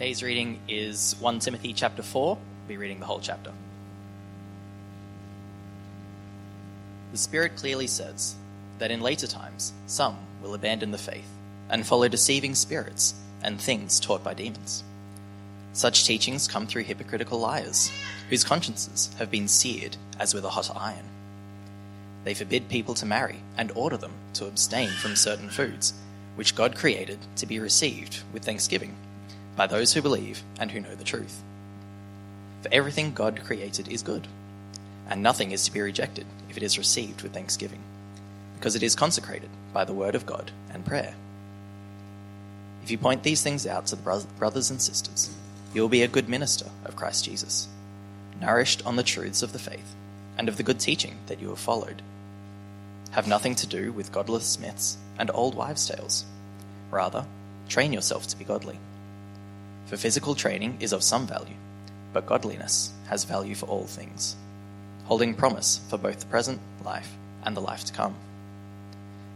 Today's reading is 1 Timothy chapter 4. We'll be reading the whole chapter. The Spirit clearly says that in later times some will abandon the faith and follow deceiving spirits and things taught by demons. Such teachings come through hypocritical liars, whose consciences have been seared as with a hot iron. They forbid people to marry and order them to abstain from certain foods, which God created to be received with thanksgiving by those who believe and who know the truth. For everything God created is good, and nothing is to be rejected if it is received with thanksgiving, because it is consecrated by the word of God and prayer. If you point these things out to the brothers and sisters, you will be a good minister of Christ Jesus, nourished on the truths of the faith and of the good teaching that you have followed. Have nothing to do with godless myths and old wives' tales. Rather, train yourself to be godly. For physical training is of some value, but godliness has value for all things, holding promise for both the present life and the life to come.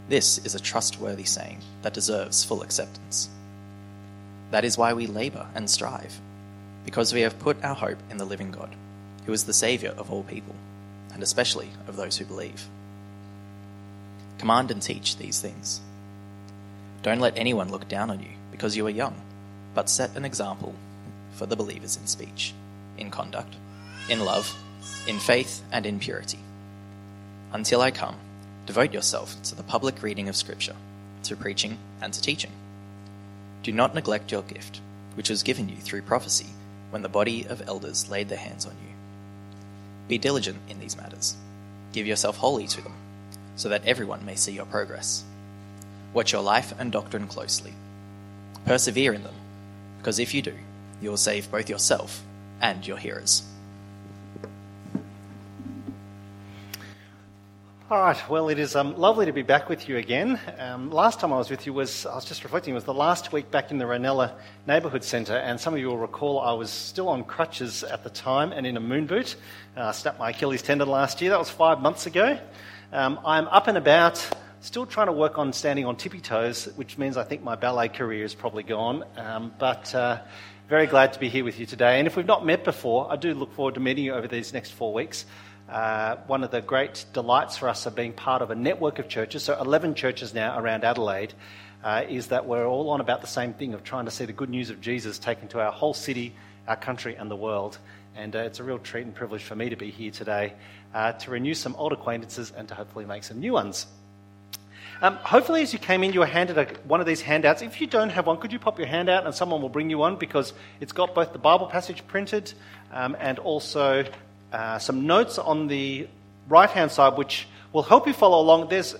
This is a trustworthy saying that deserves full acceptance. That is why we labor and strive, because we have put our hope in the living God, who is the Saviour of all people, and especially of those who believe. Command and teach these things. Don't let anyone look down on you because you are young but set an example for the believers in speech, in conduct, in love, in faith, and in purity. Until I come, devote yourself to the public reading of Scripture, to preaching, and to teaching. Do not neglect your gift, which was given you through prophecy when the body of elders laid their hands on you. Be diligent in these matters. Give yourself wholly to them, so that everyone may see your progress. Watch your life and doctrine closely. Persevere in them because if you do, you will save both yourself and your hearers. All right, well, it is um, lovely to be back with you again. Um, last time I was with you was, I was just reflecting, it was the last week back in the Reynella Neighbourhood Centre, and some of you will recall I was still on crutches at the time and in a moon boot. Uh, I snapped my Achilles tendon last year, that was five months ago. Um, I'm up and about Still trying to work on standing on tippy toes, which means I think my ballet career is probably gone. Um, but uh, very glad to be here with you today. And if we've not met before, I do look forward to meeting you over these next four weeks. Uh, one of the great delights for us of being part of a network of churches, so 11 churches now around Adelaide, uh, is that we're all on about the same thing of trying to see the good news of Jesus taken to our whole city, our country, and the world. And uh, it's a real treat and privilege for me to be here today uh, to renew some old acquaintances and to hopefully make some new ones. Um, hopefully, as you came in, you were handed a, one of these handouts. If you don't have one, could you pop your hand out and someone will bring you one because it's got both the Bible passage printed um, and also uh, some notes on the right hand side which will help you follow along. There's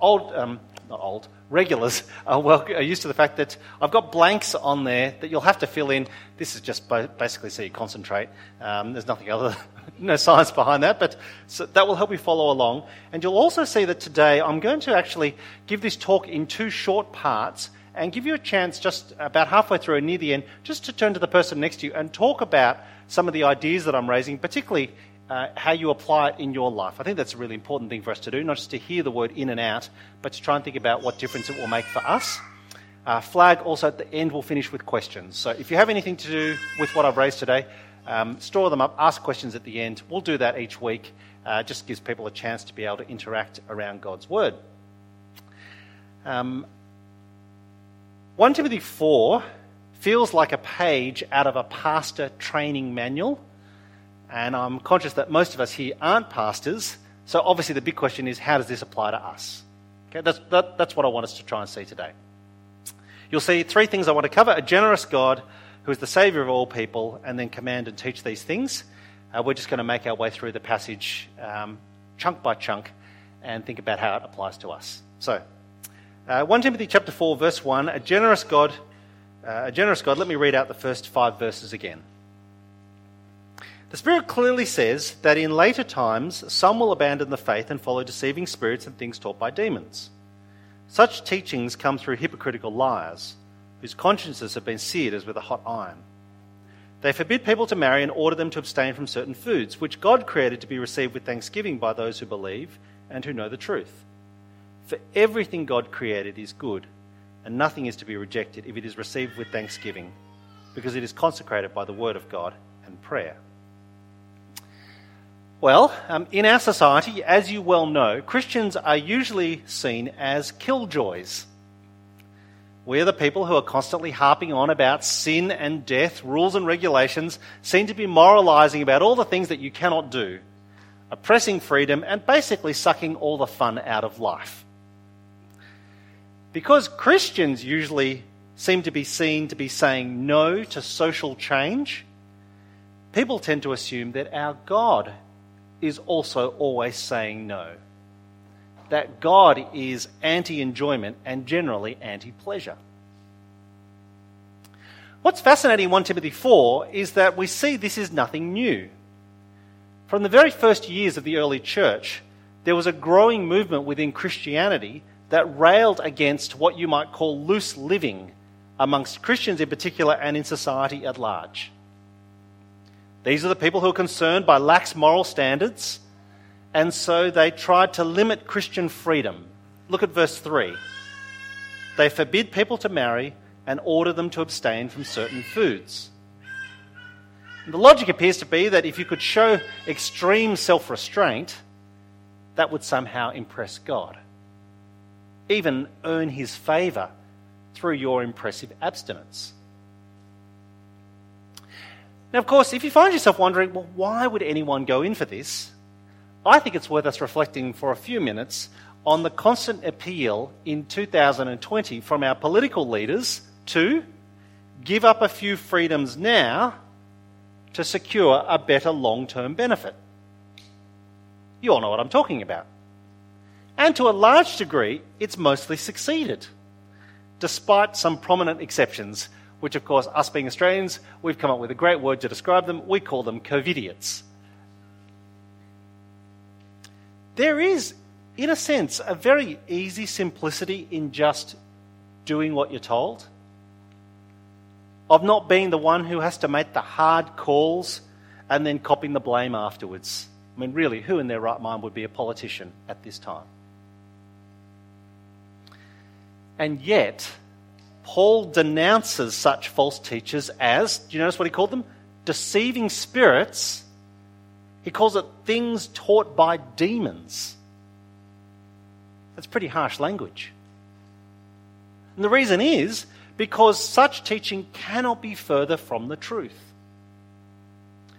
old, um, not old, regulars are, well, are used to the fact that I've got blanks on there that you'll have to fill in. This is just basically so you concentrate. Um, there's nothing other, no science behind that, but so that will help you follow along. And you'll also see that today I'm going to actually give this talk in two short parts and give you a chance just about halfway through and near the end just to turn to the person next to you and talk about some of the ideas that I'm raising, particularly uh, how you apply it in your life. I think that's a really important thing for us to do, not just to hear the word in and out, but to try and think about what difference it will make for us. Uh, flag also at the end we'll finish with questions. So if you have anything to do with what I've raised today, um, store them up, ask questions at the end. We'll do that each week. Uh, just gives people a chance to be able to interact around God's Word. Um, 1 Timothy 4 feels like a page out of a pastor training manual. And I'm conscious that most of us here aren't pastors. So obviously, the big question is how does this apply to us? Okay, that's, that, that's what I want us to try and see today. You'll see three things I want to cover a generous God who is the Saviour of all people, and then command and teach these things. Uh, we're just going to make our way through the passage um, chunk by chunk and think about how it applies to us. So, uh, 1 Timothy chapter 4, verse 1, a generous God, uh, a generous God, let me read out the first five verses again. The Spirit clearly says that in later times some will abandon the faith and follow deceiving spirits and things taught by demons. Such teachings come through hypocritical liars, whose consciences have been seared as with a hot iron. They forbid people to marry and order them to abstain from certain foods, which God created to be received with thanksgiving by those who believe and who know the truth. For everything God created is good, and nothing is to be rejected if it is received with thanksgiving because it is consecrated by the Word of God and prayer. Well, um, in our society, as you well know, Christians are usually seen as killjoys. We're the people who are constantly harping on about sin and death, rules and regulations, seem to be moralizing about all the things that you cannot do, oppressing freedom, and basically sucking all the fun out of life. Because Christians usually seem to be seen to be saying no to social change, people tend to assume that our God is also always saying no. That God is anti enjoyment and generally anti pleasure. What's fascinating in 1 Timothy 4 is that we see this is nothing new. From the very first years of the early church, there was a growing movement within Christianity that railed against what you might call loose living amongst Christians in particular and in society at large. These are the people who are concerned by lax moral standards, and so they tried to limit Christian freedom. Look at verse 3. They forbid people to marry and order them to abstain from certain foods. The logic appears to be that if you could show extreme self restraint, that would somehow impress God, even earn his favour through your impressive abstinence. Now, of course, if you find yourself wondering, well, why would anyone go in for this? I think it's worth us reflecting for a few minutes on the constant appeal in 2020 from our political leaders to give up a few freedoms now to secure a better long term benefit. You all know what I'm talking about. And to a large degree, it's mostly succeeded despite some prominent exceptions, which, of course, us being Australians, we've come up with a great word to describe them. We call them COVIDiots. There is, in a sense, a very easy simplicity in just doing what you're told, of not being the one who has to make the hard calls and then copying the blame afterwards. I mean, really, who in their right mind would be a politician at this time? And yet, Paul denounces such false teachers as, do you notice what he called them? Deceiving spirits. He calls it things taught by demons. That's pretty harsh language. And the reason is because such teaching cannot be further from the truth.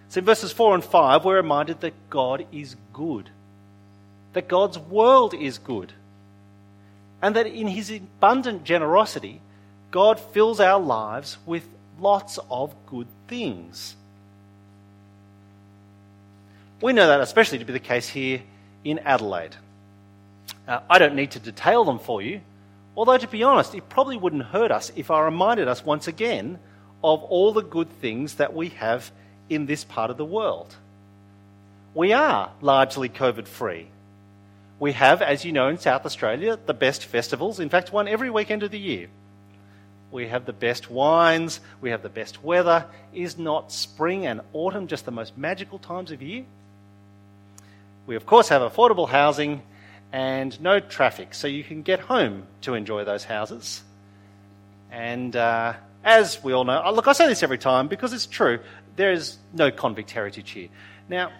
So in verses 4 and 5, we're reminded that God is good, that God's world is good and that in his abundant generosity, God fills our lives with lots of good things. We know that especially to be the case here in Adelaide. Uh, I don't need to detail them for you, although to be honest, it probably wouldn't hurt us if I reminded us once again of all the good things that we have in this part of the world. We are largely COVID free. We have, as you know, in South Australia, the best festivals, in fact, one every weekend of the year. We have the best wines, we have the best weather. Is not spring and autumn just the most magical times of year? We, of course, have affordable housing and no traffic, so you can get home to enjoy those houses. And uh, as we all know, uh, look, I say this every time because it's true, there is no convict heritage here. Now,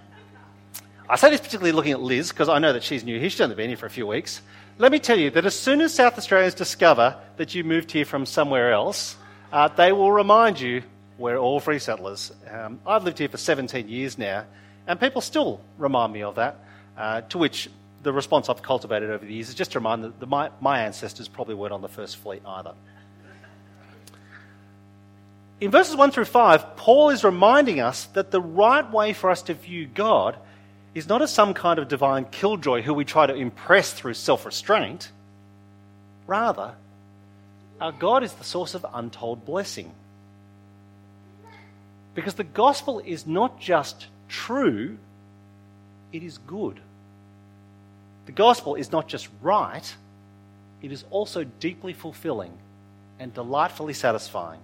I say this particularly looking at Liz because I know that she's new here. She's only been here for a few weeks. Let me tell you that as soon as South Australians discover that you moved here from somewhere else, uh, they will remind you we're all free settlers. Um, I've lived here for 17 years now, and people still remind me of that, uh, to which the response I've cultivated over the years is just to remind them that my, my ancestors probably weren't on the first fleet either. In verses 1 through 5, Paul is reminding us that the right way for us to view God is not as some kind of divine killjoy who we try to impress through self restraint. Rather, our God is the source of untold blessing. Because the gospel is not just true, it is good. The gospel is not just right, it is also deeply fulfilling and delightfully satisfying.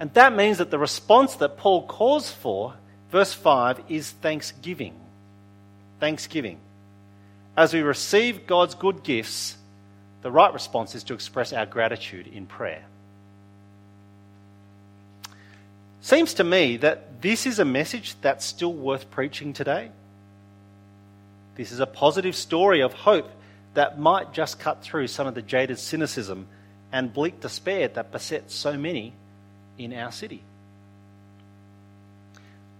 And that means that the response that Paul calls for Verse 5 is thanksgiving. Thanksgiving. As we receive God's good gifts, the right response is to express our gratitude in prayer. Seems to me that this is a message that's still worth preaching today. This is a positive story of hope that might just cut through some of the jaded cynicism and bleak despair that besets so many in our city.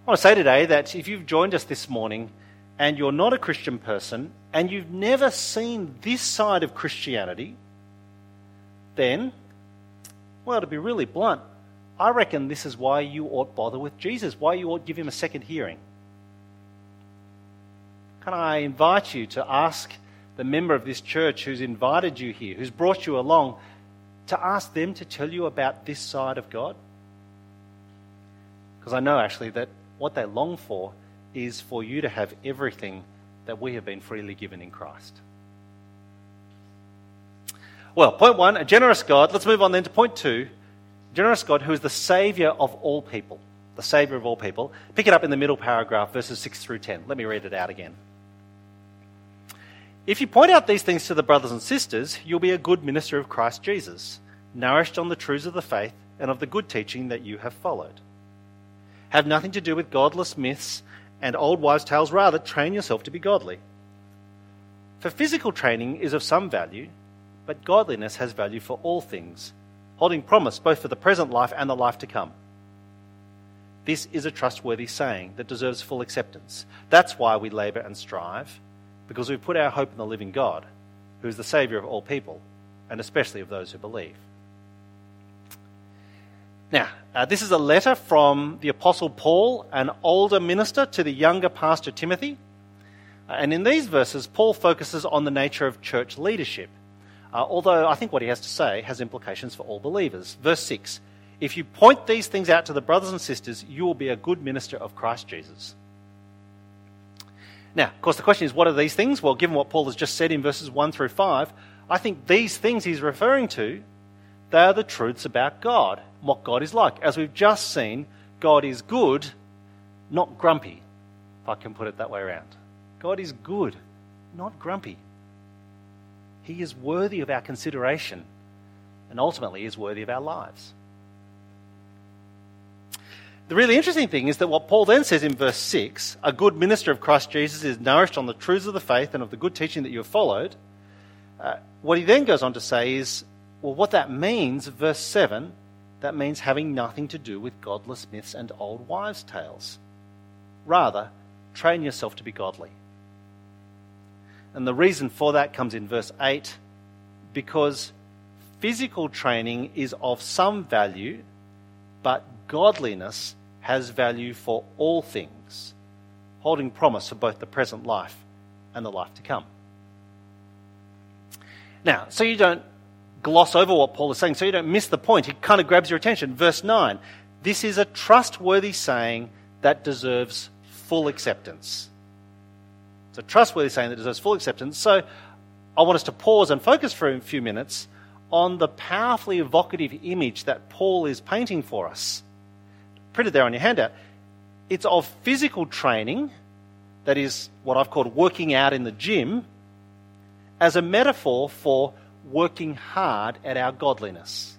I want to say today that if you've joined us this morning and you're not a Christian person and you've never seen this side of Christianity, then, well, to be really blunt, I reckon this is why you ought bother with Jesus, why you ought to give him a second hearing. Can I invite you to ask the member of this church who's invited you here, who's brought you along, to ask them to tell you about this side of God? Because I know actually that what they long for is for you to have everything that we have been freely given in Christ. Well, point one, a generous God. Let's move on then to point two, generous God who is the Saviour of all people. The Saviour of all people. Pick it up in the middle paragraph, verses 6 through 10. Let me read it out again. If you point out these things to the brothers and sisters, you'll be a good minister of Christ Jesus, nourished on the truths of the faith and of the good teaching that you have followed. Have nothing to do with godless myths and old wives' tales, rather, train yourself to be godly. For physical training is of some value, but godliness has value for all things, holding promise both for the present life and the life to come. This is a trustworthy saying that deserves full acceptance. That's why we labour and strive because we put our hope in the living God, who is the Saviour of all people, and especially of those who believe. Now, uh, this is a letter from the Apostle Paul, an older minister, to the younger pastor Timothy. Uh, and in these verses, Paul focuses on the nature of church leadership, uh, although I think what he has to say has implications for all believers. Verse 6 If you point these things out to the brothers and sisters, you will be a good minister of Christ Jesus. Now, of course, the question is, what are these things? Well, given what Paul has just said in verses 1 through 5, I think these things he's referring to, they are the truths about God, what God is like. As we've just seen, God is good, not grumpy, if I can put it that way around. God is good, not grumpy. He is worthy of our consideration and ultimately is worthy of our lives. The really interesting thing is that what Paul then says in verse 6 a good minister of Christ Jesus is nourished on the truths of the faith and of the good teaching that you have followed. Uh, what he then goes on to say is, well, what that means, verse 7, that means having nothing to do with godless myths and old wives' tales. Rather, train yourself to be godly. And the reason for that comes in verse 8 because physical training is of some value, but godliness has value for all things, holding promise for both the present life and the life to come. Now, so you don't gloss over what Paul is saying, so you don't miss the point, he kind of grabs your attention. Verse 9 this is a trustworthy saying that deserves full acceptance. It's a trustworthy saying that deserves full acceptance. So I want us to pause and focus for a few minutes on the powerfully evocative image that Paul is painting for us printed there on your handout, it's of physical training, that is what I've called working out in the gym, as a metaphor for working hard at our godliness.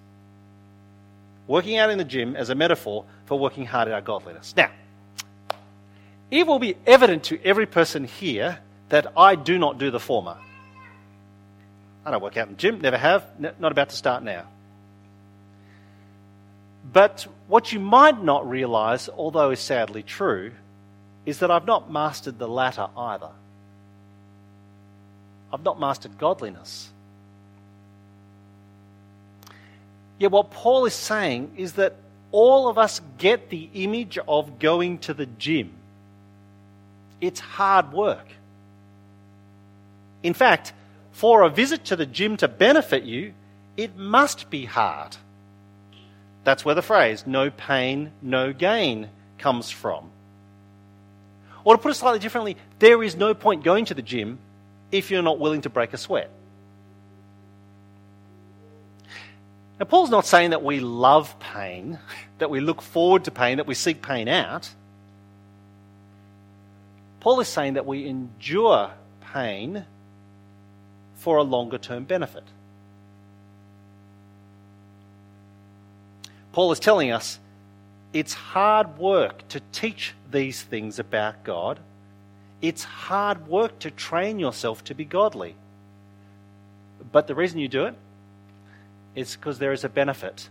Working out in the gym as a metaphor for working hard at our godliness. Now, it will be evident to every person here that I do not do the former. I don't work out in the gym, never have, not about to start now. But what you might not realize, although is sadly true, is that I've not mastered the latter either. I've not mastered godliness. Yet, what Paul is saying is that all of us get the image of going to the gym. It's hard work. In fact, for a visit to the gym to benefit you, it must be hard. That's where the phrase, no pain, no gain, comes from. Or to put it slightly differently, there is no point going to the gym if you're not willing to break a sweat. Now, Paul's not saying that we love pain, that we look forward to pain, that we seek pain out. Paul is saying that we endure pain for a longer term benefit. Paul is telling us It's hard work to teach these things about God. It's hard work to train yourself to be godly. But the reason you do it is because there is a benefit,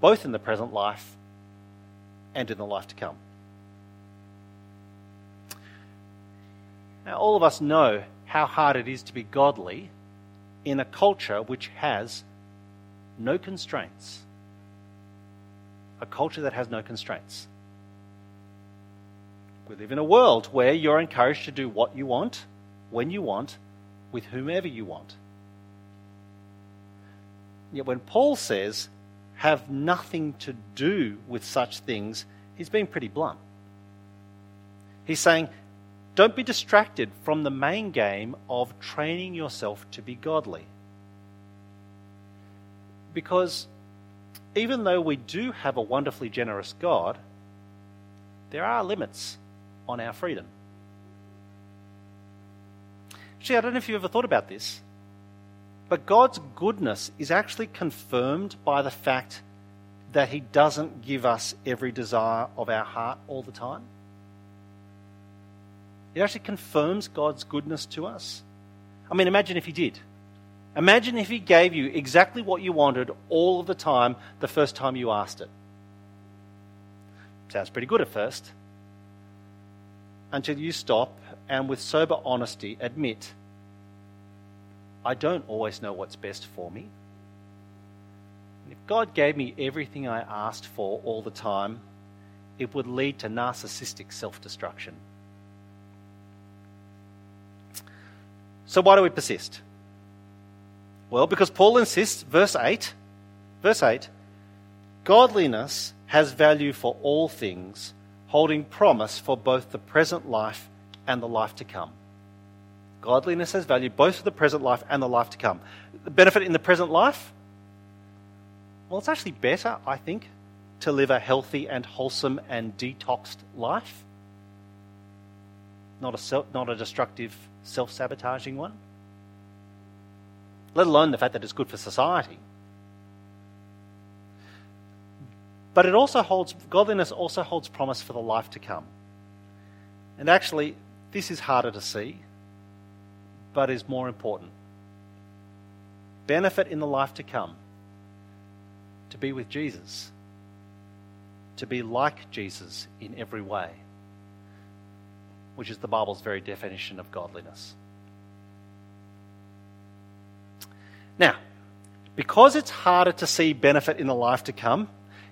both in the present life and in the life to come. Now, all of us know how hard it is to be godly in a culture which has no constraints. A culture that has no constraints. We live in a world where you're encouraged to do what you want, when you want, with whomever you want. Yet when Paul says, have nothing to do with such things, he's being pretty blunt. He's saying, don't be distracted from the main game of training yourself to be godly. Because even though we do have a wonderfully generous God, there are limits on our freedom. Actually, I don't know if you've ever thought about this, but God's goodness is actually confirmed by the fact that He doesn't give us every desire of our heart all the time. It actually confirms God's goodness to us. I mean, imagine if He did. Imagine if He gave you exactly what you wanted all of the time the first time you asked it. Sounds pretty good at first. Until you stop and, with sober honesty, admit I don't always know what's best for me. And if God gave me everything I asked for all the time, it would lead to narcissistic self destruction. So, why do we persist? Well, because Paul insists, verse 8, verse 8, godliness has value for all things, holding promise for both the present life and the life to come. Godliness has value both for the present life and the life to come. The benefit in the present life? Well, it's actually better, I think, to live a healthy and wholesome and detoxed life, not a, self, not a destructive, self sabotaging one let alone the fact that it's good for society. But it also holds, godliness also holds promise for the life to come. And actually, this is harder to see, but is more important. Benefit in the life to come. To be with Jesus. To be like Jesus in every way, which is the Bible's very definition of godliness. Now, because it's harder to see benefit in the life to come,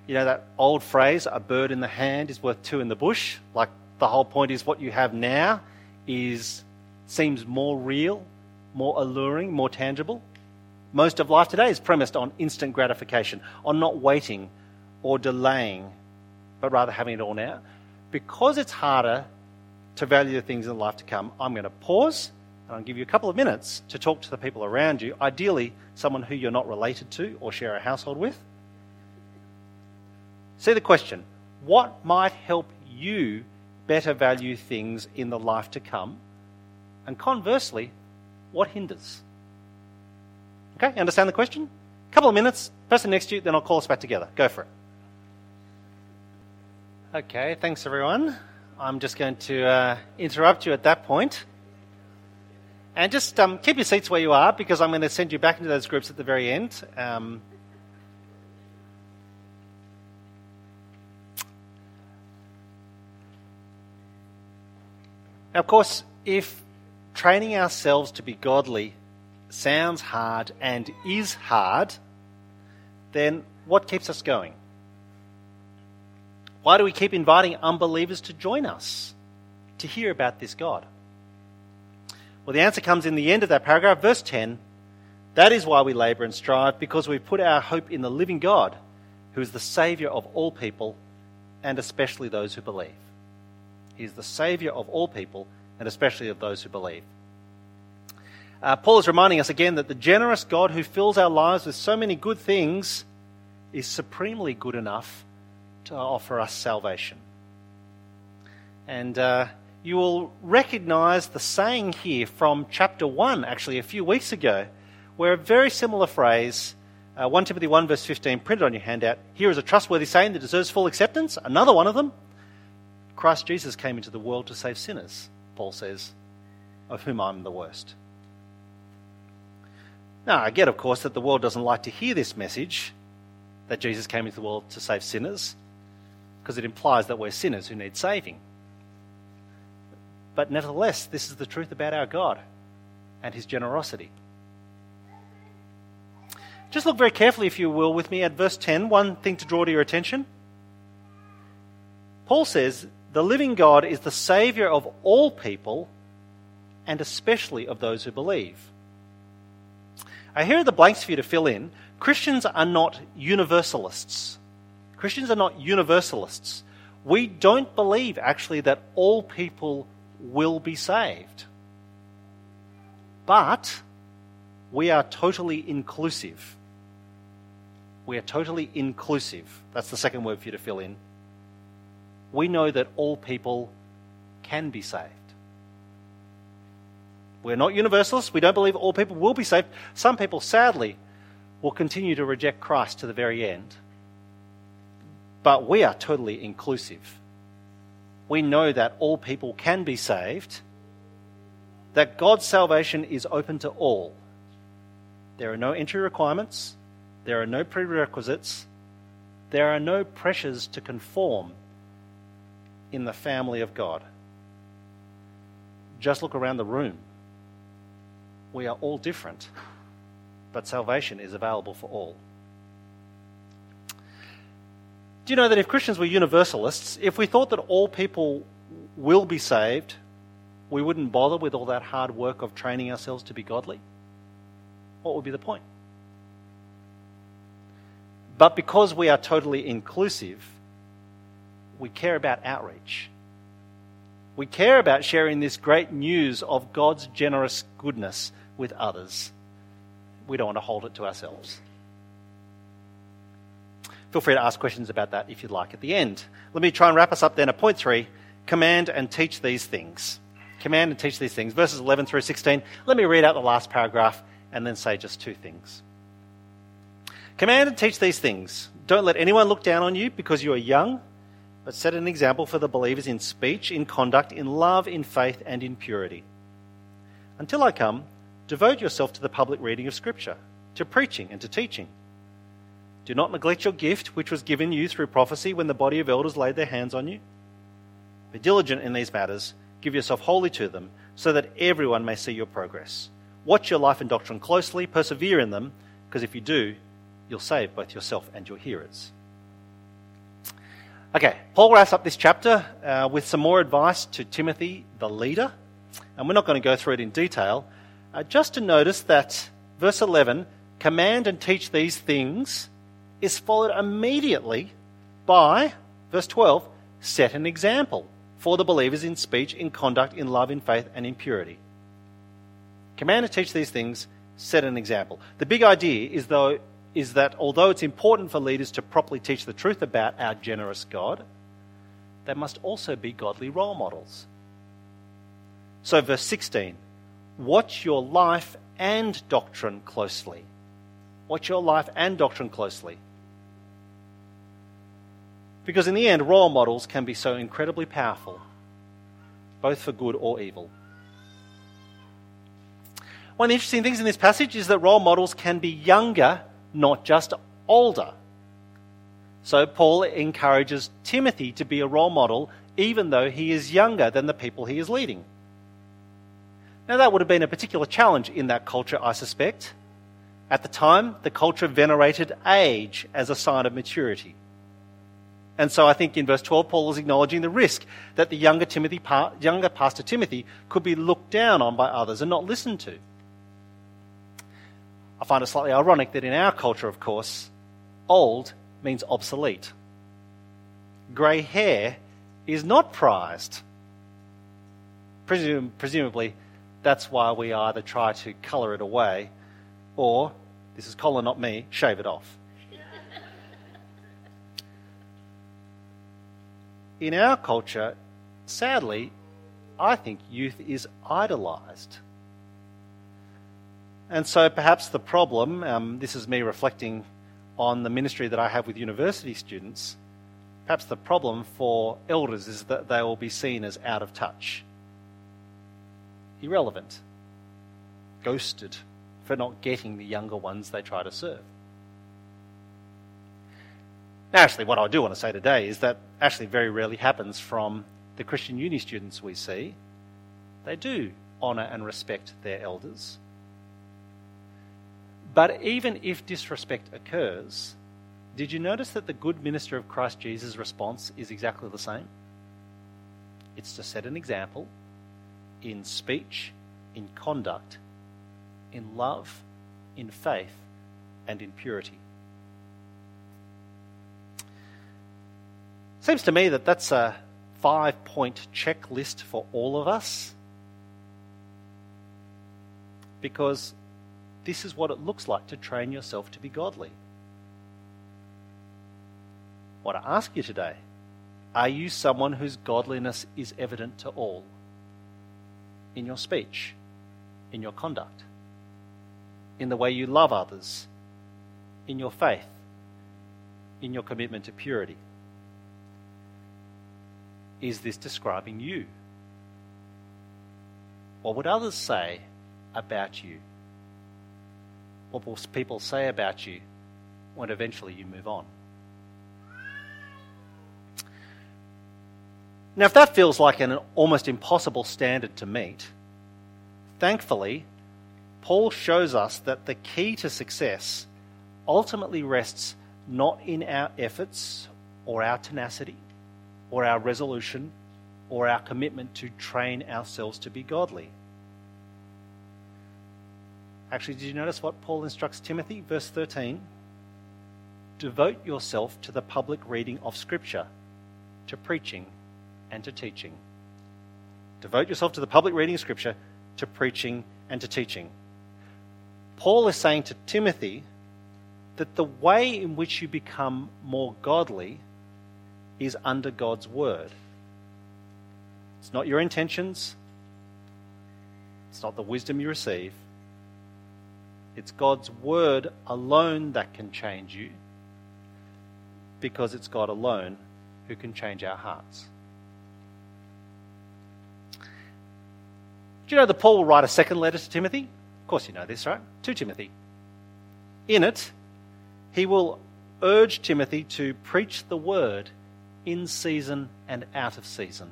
you know that old phrase, a bird in the hand is worth two in the bush? Like the whole point is what you have now is seems more real, more alluring, more tangible. Most of life today is premised on instant gratification, on not waiting or delaying, but rather having it all now. Because it's harder to value the things in life to come, I'm going to pause and I'll give you a couple of minutes to talk to the people around you, ideally, someone who you're not related to or share a household with. See the question what might help you better value things in the life to come? And conversely, what hinders? Okay, understand the question? A couple of minutes, person next to you, then I'll call us back together. Go for it. Okay, thanks everyone. I'm just going to uh, interrupt you at that point. And just um, keep your seats where you are because I'm going to send you back into those groups at the very end. Um, now, of course, if training ourselves to be godly sounds hard and is hard, then what keeps us going? Why do we keep inviting unbelievers to join us to hear about this God? Well, the answer comes in the end of that paragraph, verse 10. That is why we labour and strive, because we put our hope in the living God, who is the Saviour of all people, and especially those who believe. He is the Saviour of all people, and especially of those who believe. Uh, Paul is reminding us again that the generous God who fills our lives with so many good things is supremely good enough to offer us salvation. And uh, you will recognize the saying here from chapter 1, actually, a few weeks ago, where a very similar phrase Uh, 1 Timothy 1, verse 15, printed on your handout. Here is a trustworthy saying that deserves full acceptance. Another one of them. Christ Jesus came into the world to save sinners, Paul says, of whom I'm the worst. Now, I get, of course, that the world doesn't like to hear this message that Jesus came into the world to save sinners, because it implies that we're sinners who need saving. But nevertheless, this is the truth about our God and his generosity. Just look very carefully, if you will, with me at verse 10. One thing to draw to your attention. Paul says, The living God is the Saviour of all people, and especially of those who believe. Here are the blanks for you to fill in. Christians are not universalists. Christians are not universalists. We don't believe, actually, that all people will be saved. But we are totally inclusive. We are totally inclusive. That's the second word for you to fill in. We know that all people can be saved. We're not universalists. We don't believe all people will be saved. Some people, sadly, will continue to reject Christ to the very end. But we are totally inclusive we know that all people can be saved, that God's salvation is open to all. There are no entry requirements, there are no prerequisites, there are no pressures to conform in the family of God. Just look around the room. We are all different, but salvation is available for all. Do you know that if Christians were universalists, if we thought that all people will be saved, we wouldn't bother with all that hard work of training ourselves to be godly? What would be the point? But because we are totally inclusive, we care about outreach. We care about sharing this great news of God's generous goodness with others. We don't want to hold it to ourselves. Feel free to ask questions about that if you'd like at the end. Let me try and wrap us up then at point three command and teach these things. Command and teach these things. Verses 11 through 16. Let me read out the last paragraph and then say just two things. Command and teach these things. Don't let anyone look down on you because you are young, but set an example for the believers in speech, in conduct, in love, in faith, and in purity. Until I come, devote yourself to the public reading of Scripture, to preaching and to teaching. Do not neglect your gift, which was given you through prophecy when the body of elders laid their hands on you. Be diligent in these matters, give yourself wholly to them, so that everyone may see your progress. Watch your life and doctrine closely, persevere in them, because if you do, you'll save both yourself and your hearers. Okay, Paul wraps up this chapter uh, with some more advice to Timothy, the leader. And we're not going to go through it in detail. Uh, just to notice that verse 11 command and teach these things is followed immediately by, verse 12, set an example for the believers in speech, in conduct, in love, in faith, and in purity. Command and teach these things, set an example. The big idea is, though, is that although it's important for leaders to properly teach the truth about our generous God, they must also be godly role models. So, verse 16 watch your life and doctrine closely. Watch your life and doctrine closely. Because in the end, role models can be so incredibly powerful, both for good or evil. One of the interesting things in this passage is that role models can be younger, not just older. So Paul encourages Timothy to be a role model even though he is younger than the people he is leading. Now, that would have been a particular challenge in that culture, I suspect. At the time, the culture venerated age as a sign of maturity. And so I think in verse 12, Paul is acknowledging the risk that the younger, Timothy, younger pastor Timothy could be looked down on by others and not listened to. Find it slightly ironic that in our culture, of course, old means obsolete. Grey hair is not prized. Presum- presumably, that's why we either try to colour it away or, this is Colin, not me, shave it off. in our culture, sadly, I think youth is idolized. And so perhaps the problem, um, this is me reflecting on the ministry that I have with university students, perhaps the problem for elders is that they will be seen as out of touch, irrelevant, ghosted for not getting the younger ones they try to serve. Now, actually, what I do want to say today is that actually very rarely happens from the Christian uni students we see. They do honour and respect their elders. But even if disrespect occurs, did you notice that the good minister of Christ Jesus' response is exactly the same? It's to set an example in speech, in conduct, in love, in faith, and in purity. Seems to me that that's a five point checklist for all of us because this is what it looks like to train yourself to be godly. What I want to ask you today are you someone whose godliness is evident to all? In your speech, in your conduct, in the way you love others, in your faith, in your commitment to purity? Is this describing you? What would others say about you? What will people say about you when eventually you move on? Now, if that feels like an almost impossible standard to meet, thankfully, Paul shows us that the key to success ultimately rests not in our efforts or our tenacity or our resolution or our commitment to train ourselves to be godly. Actually, did you notice what Paul instructs Timothy? Verse 13 Devote yourself to the public reading of Scripture, to preaching, and to teaching. Devote yourself to the public reading of Scripture, to preaching, and to teaching. Paul is saying to Timothy that the way in which you become more godly is under God's word. It's not your intentions, it's not the wisdom you receive. It's God's word alone that can change you because it's God alone who can change our hearts. Do you know that Paul will write a second letter to Timothy? Of course, you know this, right? To Timothy. In it, he will urge Timothy to preach the word in season and out of season.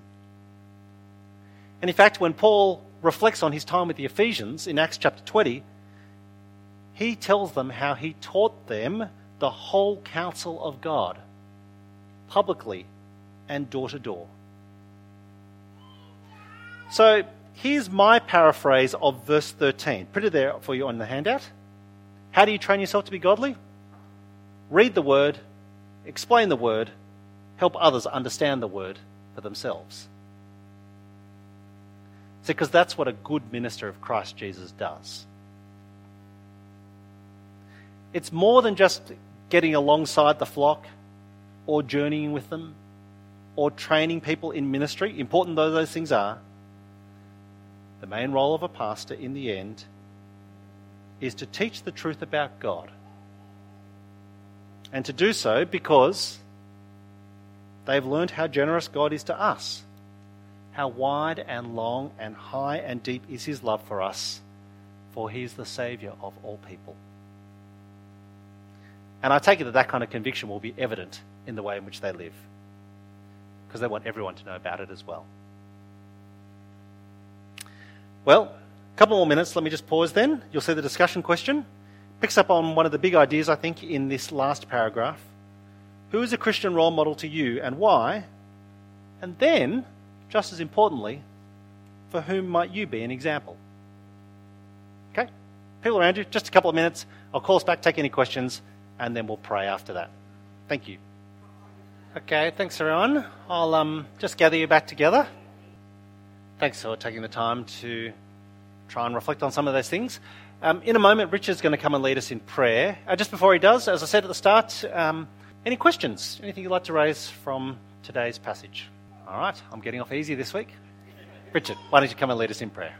And in fact, when Paul reflects on his time with the Ephesians in Acts chapter 20, he tells them how he taught them the whole counsel of God, publicly and door to door. So here's my paraphrase of verse 13. Put it there for you on the handout. How do you train yourself to be godly? Read the word, explain the word, help others understand the word for themselves. See, because that's what a good minister of Christ Jesus does. It's more than just getting alongside the flock or journeying with them or training people in ministry, important though those things are. The main role of a pastor in the end is to teach the truth about God. And to do so because They've learned how generous God is to us, how wide and long and high and deep is His love for us, for He is the Saviour of all people. And I take it that that kind of conviction will be evident in the way in which they live, because they want everyone to know about it as well. Well, a couple more minutes. Let me just pause then. You'll see the discussion question. Picks up on one of the big ideas, I think, in this last paragraph. Who is a Christian role model to you and why? And then, just as importantly, for whom might you be an example? Okay? People around you, just a couple of minutes. I'll call us back, take any questions, and then we'll pray after that. Thank you. Okay, thanks everyone. I'll um, just gather you back together. Thanks for taking the time to try and reflect on some of those things. Um, in a moment, Richard's going to come and lead us in prayer. Uh, just before he does, as I said at the start, um, any questions? Anything you'd like to raise from today's passage? All right, I'm getting off easy this week. Richard, why don't you come and lead us in prayer?